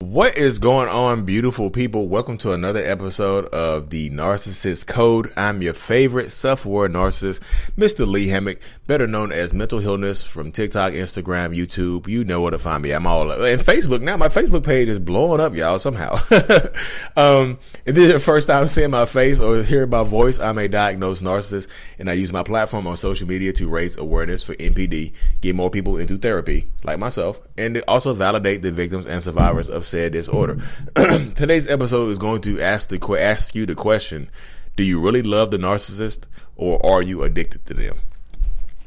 What is going on, beautiful people? Welcome to another episode of the Narcissist Code. I'm your favorite self-aware narcissist, Mr. Lee Hammock, better known as Mental Healness from TikTok, Instagram, YouTube. You know where to find me. I'm all and Facebook. Now my Facebook page is blowing up, y'all, somehow. um, if this is your first time seeing my face or hearing my voice, I'm a diagnosed narcissist and I use my platform on social media to raise awareness for NPD, get more people into therapy, like myself, and also validate the victims and survivors of said disorder. Today's episode is going to ask the ask you the question: Do you really love the narcissist, or are you addicted to them?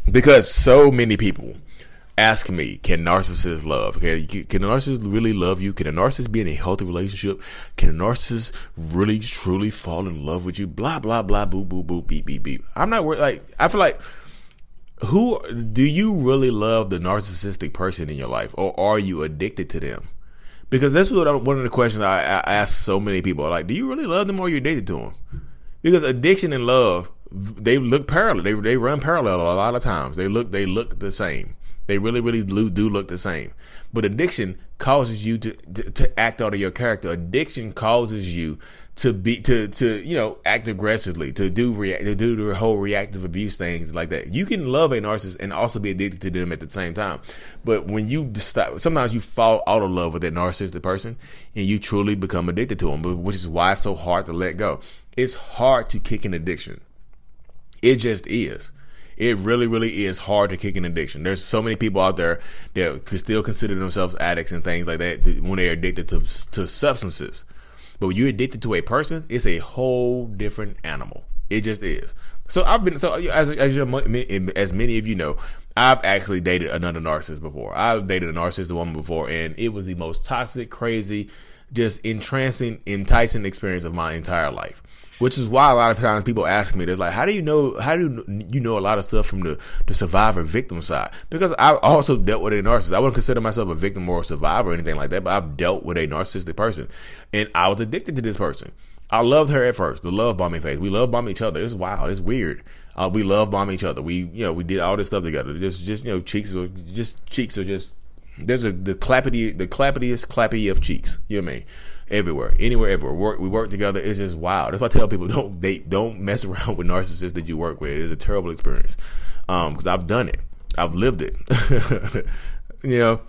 Because so many people ask me, can narcissists love? Can, can a narcissist really love you? Can a narcissist be in a healthy relationship? Can a narcissist really truly fall in love with you? Blah blah blah. Boo boo boo. Beep beep beep. I'm not worried. Like I feel like who do you really love the narcissistic person in your life, or are you addicted to them? Because that's what I, one of the questions I, I ask so many people. Like, do you really love them or are you addicted to them? Because addiction and love, they look parallel. They they run parallel a lot of times. They look they look the same. They really, really do, do look the same. But addiction causes you to, to, to act out of your character. Addiction causes you to be to to you know act aggressively, to do react to do the whole reactive abuse things like that. You can love a narcissist and also be addicted to them at the same time. But when you stop, sometimes you fall out of love with that narcissistic person and you truly become addicted to them, which is why it's so hard to let go. It's hard to kick an addiction. It just is it really, really is hard to kick an addiction. There's so many people out there that could still consider themselves addicts and things like that when they're addicted to to substances. But when you're addicted to a person, it's a whole different animal. It just is. So I've been so as as, as many of you know, I've actually dated another narcissist before. I've dated a narcissist woman before, and it was the most toxic, crazy, just entrancing, enticing experience of my entire life. Which is why a lot of times people ask me, "There's like, how do you know? How do you know a lot of stuff from the the survivor victim side?" Because I also dealt with a narcissist. I wouldn't consider myself a victim or a survivor or anything like that, but I've dealt with a narcissistic person, and I was addicted to this person. I loved her at first, the love bombing phase. We love bomb each other. It's wild. It's weird. Uh, we love bomb each other. We, you know, we did all this stuff together. Just, just you know, cheeks are just cheeks are just. There's a the clappity, the clappitiest clappy of cheeks. You know what I mean? everywhere, anywhere, everywhere. Work, we work together. It's just wow. That's why I tell people don't date, don't mess around with narcissists that you work with. It's a terrible experience. Um, because I've done it, I've lived it. you know,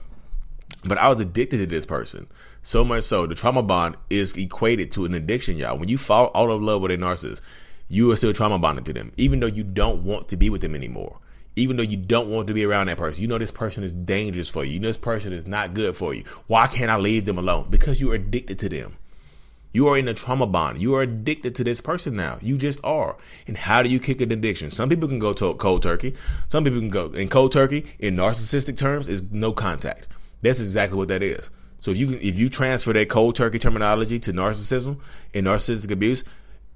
but I was addicted to this person so much so the trauma bond is equated to an addiction, y'all. When you fall out of love with a narcissist, you are still trauma bonded to them, even though you don't want to be with them anymore even though you don't want to be around that person. You know this person is dangerous for you. You know this person is not good for you. Why can't I leave them alone? Because you're addicted to them. You are in a trauma bond. You are addicted to this person now. You just are. And how do you kick an addiction? Some people can go to cold turkey. Some people can go in cold turkey in narcissistic terms is no contact. That's exactly what that is. So if you if you transfer that cold turkey terminology to narcissism and narcissistic abuse,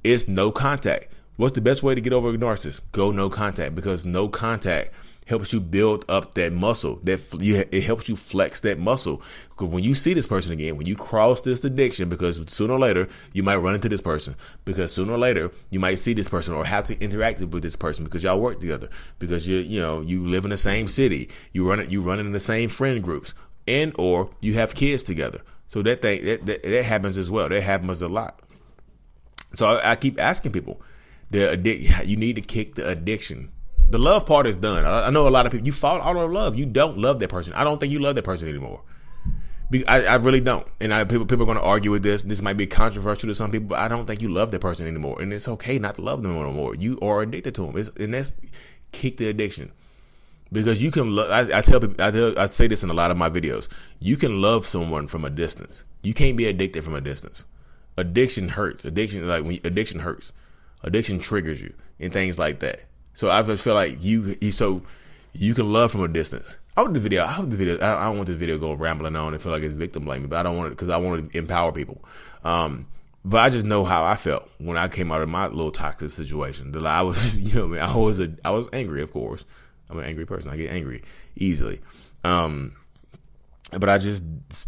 it's no contact. What's the best way to get over a narcissist? Go no contact because no contact helps you build up that muscle. That you, it helps you flex that muscle. Because when you see this person again, when you cross this addiction, because sooner or later you might run into this person. Because sooner or later you might see this person or have to interact with this person because y'all work together. Because you you know you live in the same city. You run. You run in the same friend groups, and or you have kids together. So that thing that that, that happens as well. That happens a lot. So I, I keep asking people the addic- you need to kick the addiction. The love part is done. I, I know a lot of people you fall out of love. You don't love that person. I don't think you love that person anymore. I, I really don't. And I, people people are going to argue with this. This might be controversial to some people, but I don't think you love that person anymore. And it's okay not to love them anymore. You are addicted to them. It's, and that's kick the addiction. Because you can love, I, I tell people, I, tell, I say this in a lot of my videos. You can love someone from a distance. You can't be addicted from a distance. Addiction hurts. Addiction, like when addiction hurts addiction triggers you and things like that. So I just feel like you, you so You can love from a distance. I want the video. I hope the video. I, I don't want this video to go rambling on and feel like it's victim blaming, but I don't want it because I want to empower people. Um, but I just know how I felt when I came out of my little toxic situation. That I was, you know, I was a, I was angry, of course. I'm an angry person. I get angry easily. Um, but I just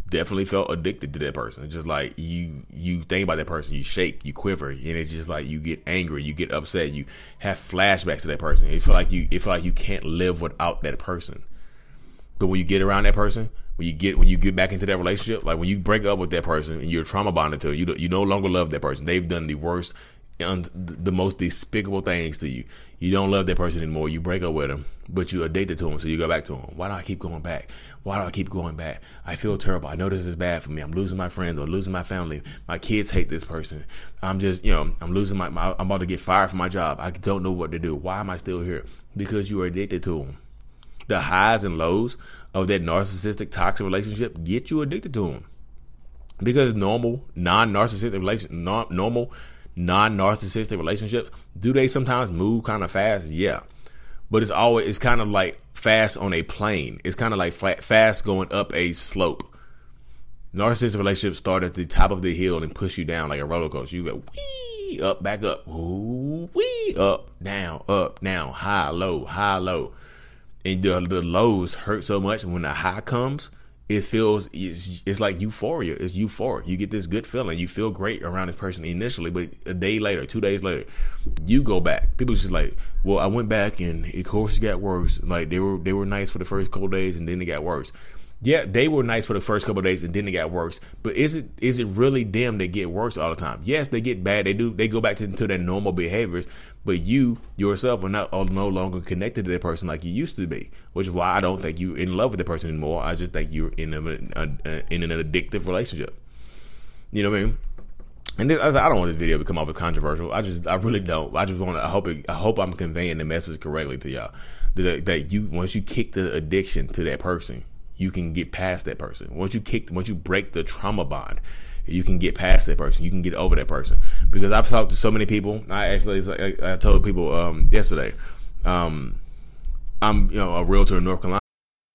definitely felt addicted to that person. It's just like you, you think about that person, you shake, you quiver, and it's just like you get angry, you get upset, you have flashbacks to that person. It feel like you, it feel like you can't live without that person. But when you get around that person, when you get when you get back into that relationship, like when you break up with that person and you're trauma bonded to, you you no longer love that person. They've done the worst the most despicable things to you. You don't love that person anymore. You break up with them, but you're addicted to them, so you go back to them. Why do I keep going back? Why do I keep going back? I feel terrible. I know this is bad for me. I'm losing my friends. I'm losing my family. My kids hate this person. I'm just, you know, I'm losing my, my I'm about to get fired from my job. I don't know what to do. Why am I still here? Because you are addicted to them the highs and lows of that narcissistic toxic relationship get you addicted to them. Because normal, non-narcissistic relation, normal, non-narcissistic relationships, do they sometimes move kind of fast? Yeah, but it's always it's kind of like fast on a plane. It's kind of like fast going up a slope. Narcissistic relationships start at the top of the hill and push you down like a roller coaster. You go wee up, back up, Ooh, wee up, down, up, down, high, low, high, low and the, the lows hurt so much when the high comes it feels it's, it's like euphoria it's euphoric you get this good feeling you feel great around this person initially but a day later two days later you go back people just like well i went back and it of course it got worse like they were they were nice for the first couple days and then it got worse yeah, they were nice for the first couple days and then it got worse. But is it is it really them that get worse all the time? Yes, they get bad. They do. They go back to, to their normal behaviors. But you yourself are not are no longer connected to that person like you used to be. Which is why I don't think you're in love with the person anymore. I just think you're in a, a, a in an addictive relationship. You know what I mean? And this, I don't want this video to come off as controversial. I just, I really don't. I just want to. I hope, it, I hope I'm conveying the message correctly to y'all. That, that you, once you kick the addiction to that person, you can get past that person. Once you kick, once you break the trauma bond, you can get past that person. You can get over that person. Because I've talked to so many people. I actually, I, told people um, yesterday. Um, I'm, you know, a realtor in North Carolina.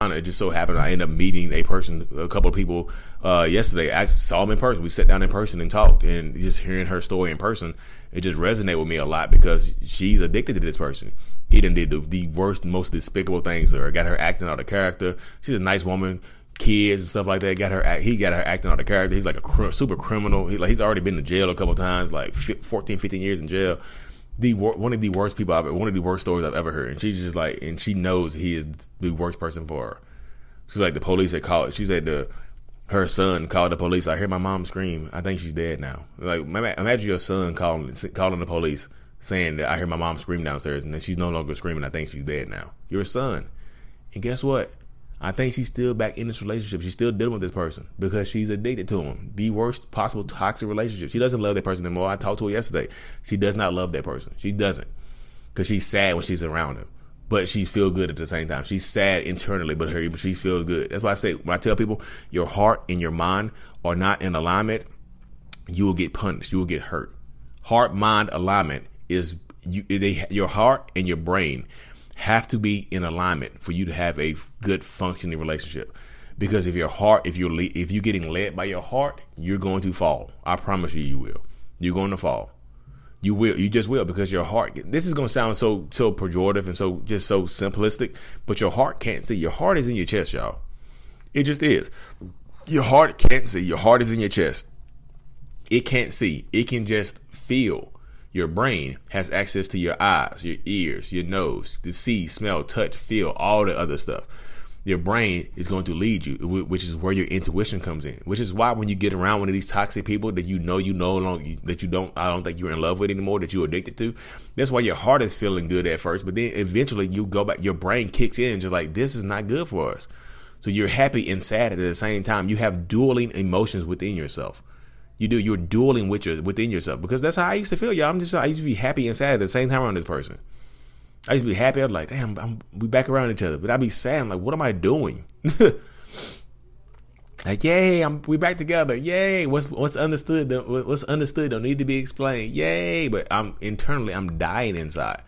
It just so happened I ended up meeting a person, a couple of people uh, yesterday. I saw them in person. We sat down in person and talked, and just hearing her story in person, it just resonated with me a lot because she's addicted to this person. He done did the, the worst, most despicable things to her. Got her acting out of character. She's a nice woman, kids and stuff like that. Got her, he got her acting out of character. He's like a cr- super criminal. He, like he's already been to jail a couple times, like 14, 15 years in jail the one of the worst people I've one of the worst stories I've ever heard. And she's just like, and she knows he is the worst person for her. She's like, the police had called. She said the her son called the police. I hear my mom scream. I think she's dead now. Like imagine your son calling calling the police saying that I hear my mom scream downstairs and then she's no longer screaming. I think she's dead now. Your son, and guess what? I think she's still back in this relationship. She's still dealing with this person because she's addicted to him. The worst possible toxic relationship. She doesn't love that person anymore. I talked to her yesterday. She does not love that person. She doesn't because she's sad when she's around him. But she feels good at the same time. She's sad internally, but her she feels good. That's why I say when I tell people your heart and your mind are not in alignment, you will get punished. You will get hurt. Heart mind alignment is you. They, your heart and your brain have to be in alignment for you to have a good functioning relationship. Because if your heart, if you're if you're getting led by your heart, you're going to fall. I promise you, you will. You're going to fall. You will. You just will because your heart. This is going to sound so so pejorative and so just so simplistic, but your heart can't see. Your heart is in your chest, y'all. It just is. Your heart can't see. Your heart is in your chest. It can't see. It can just feel. Your brain has access to your eyes, your ears, your nose, to see, smell, touch, feel, all the other stuff. your brain is going to lead you, which is where your intuition comes in. Which is why when you get around one of these toxic people that you know you no longer that you don't, I don't think you're in love with anymore, that you're addicted to. That's why your heart is feeling good at first, but then eventually you go back, your brain kicks in, just like this is not good for us. So you're happy and sad at the same time. You have dueling emotions within yourself. You do. You're dueling with your within yourself because that's how I used to feel. Y'all, I'm just I used to be happy and sad at the same time around this person. I used to be happy. I'm like, damn, I'm, we back around each other. But I'd be sad. I'm like, what am I doing? like, yay, I'm we back together. Yay, what's what's understood? What's understood don't need to be explained. Yay, but I'm internally, I'm dying inside.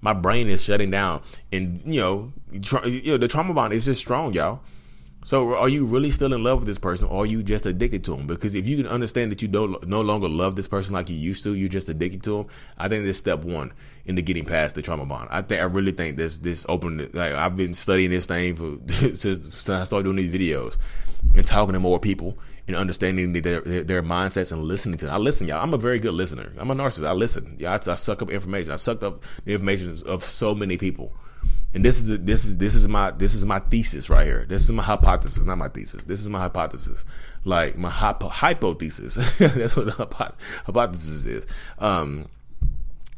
My brain is shutting down, and you know, tra- you know, the trauma bond is just strong, y'all. So are you really still in love with this person or are you just addicted to him? Because if you can understand that you don't no longer love this person like you used to, you're just addicted to him. I think this step one into getting past the trauma bond. I think I really think this this open like I've been studying this thing for since, since I started doing these videos and talking to more people and understanding their, their, their mindsets and listening to them. I listen, y'all. I'm a very good listener. I'm a narcissist. I listen. Yeah, I, I suck up information. I sucked up the information of so many people and this is the, this is this is my this is my thesis right here. This is my hypothesis, not my thesis. This is my hypothesis, like my hypo, hypothesis. That's what the hypothesis is. Um,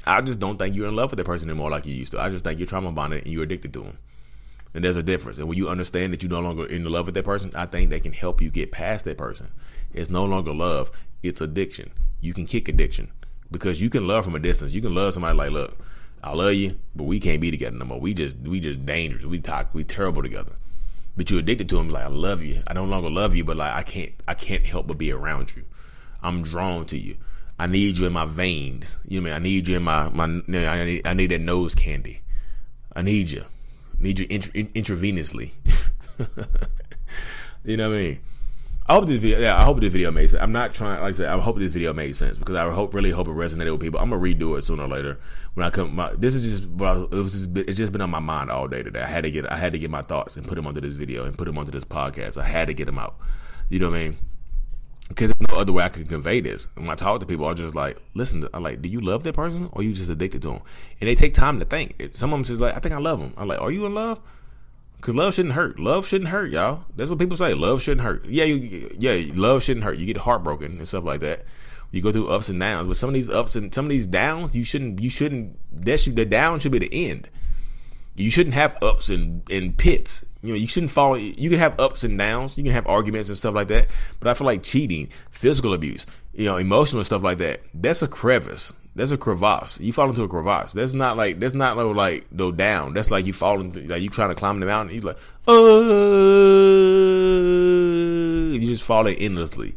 I just don't think you're in love with that person anymore like you used to. I just think you're trauma bonded and you're addicted to them. And there's a difference. And when you understand that you're no longer in love with that person, I think that can help you get past that person. It's no longer love; it's addiction. You can kick addiction because you can love from a distance. You can love somebody like, look I love you, but we can't be together no more. We just we just dangerous. We talk we terrible together. But you're addicted to him. Like I love you. I no longer love you, but like I can't I can't help but be around you. I'm drawn to you. I need you in my veins. You know what I mean? I need you in my my. I need, I need that nose candy. I need you. I need you intravenously. you know what I mean? I hope this video. Yeah, I hope this video made sense. I'm not trying. Like I said, I hope this video made sense because I hope really hope it resonated with people. I'm gonna redo it sooner or later when I come. My, this is just well, it was. Just, it's just been on my mind all day today. I had to get. I had to get my thoughts and put them onto this video and put them onto this podcast. I had to get them out. You know what I mean? Because there's no other way I can convey this. When I talk to people, I'm just like, listen. I'm like, do you love that person or you just addicted to them? And they take time to think. Some of them just like, I think I love them. I'm like, are you in love? Cause love shouldn't hurt. Love shouldn't hurt, y'all. That's what people say. Love shouldn't hurt. Yeah, you, yeah, love shouldn't hurt. You get heartbroken and stuff like that. You go through ups and downs, but some of these ups and some of these downs, you shouldn't. You shouldn't. That should the down should be the end. You shouldn't have ups and, and pits. You know, you shouldn't fall. You can have ups and downs. You can have arguments and stuff like that. But I feel like cheating, physical abuse, you know, emotional stuff like that. That's a crevice. That's a crevasse. You fall into a crevasse. That's not like that's not no like no down. That's like you fall into like you trying to climb the mountain. You like oh, you just falling endlessly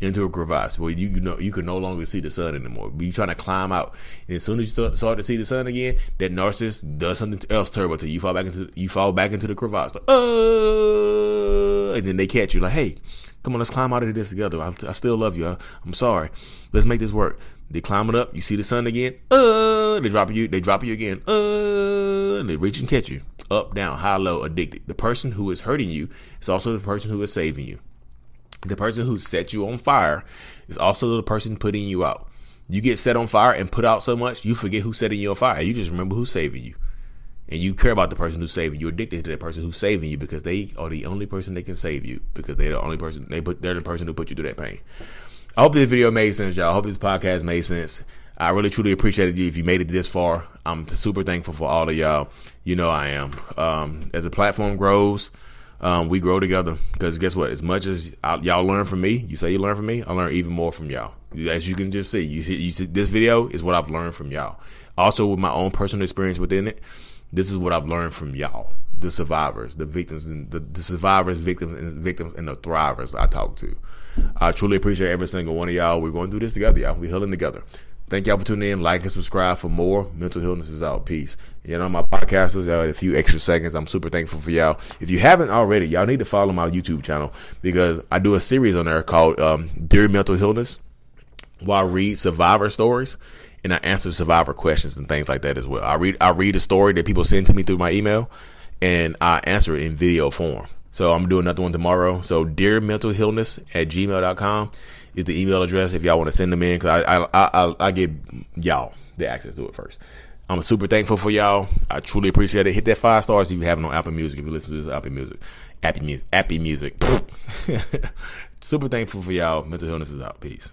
into a crevasse where you, you know you can no longer see the sun anymore. But you trying to climb out, and as soon as you start, start to see the sun again, that narcissist does something else terrible to you. You fall back into you fall back into the crevasse, like, oh, and then they catch you like, hey, come on, let's climb out of this together. I, I still love you. I'm sorry. Let's make this work. They climb it up. You see the sun again. Uh, they drop you. They drop you again. Uh, and they reach and catch you. Up, down, high, low, addicted. The person who is hurting you is also the person who is saving you. The person who set you on fire is also the person putting you out. You get set on fire and put out so much, you forget who's setting you on fire. You just remember who's saving you. And you care about the person who's saving you. You're addicted to the person who's saving you because they are the only person that can save you because they're the only person they put they're the person who put you through that pain. I hope this video made sense, y'all. I hope this podcast made sense. I really truly appreciate you if you made it this far. I'm super thankful for all of y'all. You know I am. Um, as the platform grows, um, we grow together. Because guess what? As much as I, y'all learn from me, you say you learn from me, I learn even more from y'all. As you can just see, you, you see, this video is what I've learned from y'all. Also, with my own personal experience within it, this is what I've learned from y'all, the survivors, the victims, and the, the survivors, victims, and victims, and the thrivers I talk to. I truly appreciate every single one of y'all. We're going through this together, y'all. We're healing together. Thank y'all for tuning in. Like and subscribe for more. Mental Healness is out. Peace. You know, my podcasters, y'all, a few extra seconds. I'm super thankful for y'all. If you haven't already, y'all need to follow my YouTube channel because I do a series on there called um, Dear Mental Healness where I read survivor stories and I answer survivor questions and things like that as well. I read I read a story that people send to me through my email and I answer it in video form. So I'm doing another one tomorrow. So dear mental healness at gmail.com is the email address if y'all want to send them in because I, I, I, I, give y'all the access to it first. I'm super thankful for y'all. I truly appreciate it. Hit that five stars if you have it on Apple Music. If you listen to this Apple Music, Apple Music, Apple Music. super thankful for y'all. Mental Healness is out. Peace.